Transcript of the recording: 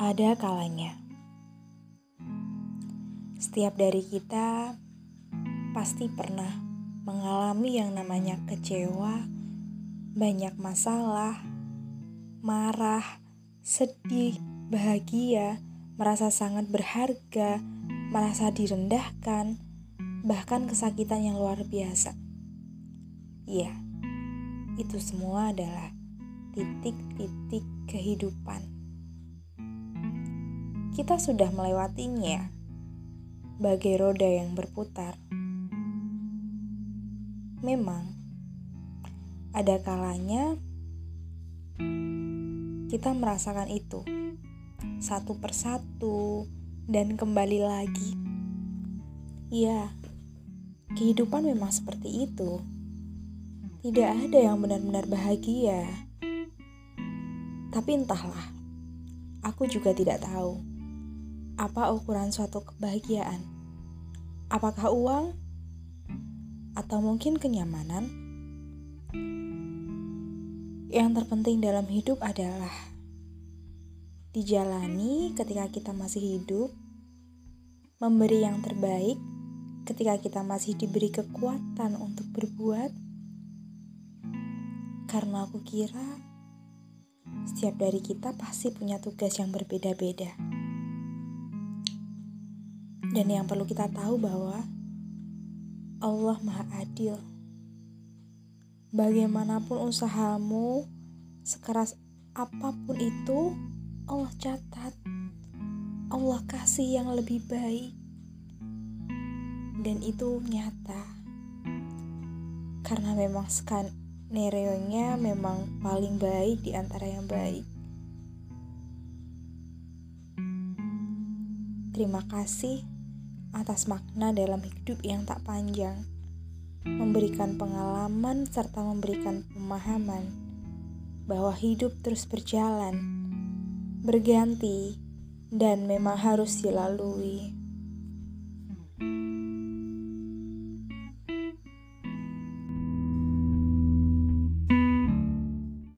Ada kalanya setiap dari kita pasti pernah mengalami yang namanya kecewa, banyak masalah, marah, sedih, bahagia, merasa sangat berharga, merasa direndahkan, bahkan kesakitan yang luar biasa. Iya, itu semua adalah titik-titik kehidupan kita sudah melewatinya, bagai roda yang berputar. Memang, ada kalanya kita merasakan itu satu persatu dan kembali lagi. Ya, kehidupan memang seperti itu. Tidak ada yang benar-benar bahagia. Tapi entahlah, aku juga tidak tahu apa ukuran suatu kebahagiaan? Apakah uang? Atau mungkin kenyamanan? Yang terpenting dalam hidup adalah dijalani ketika kita masih hidup, memberi yang terbaik ketika kita masih diberi kekuatan untuk berbuat, karena aku kira setiap dari kita pasti punya tugas yang berbeda-beda. Dan yang perlu kita tahu bahwa Allah Maha Adil. Bagaimanapun usahamu, sekeras apa pun itu, Allah catat. Allah kasih yang lebih baik. Dan itu nyata. Karena memang skenario-nya memang paling baik di antara yang baik. Terima kasih atas makna dalam hidup yang tak panjang, memberikan pengalaman serta memberikan pemahaman bahwa hidup terus berjalan, berganti, dan memang harus dilalui.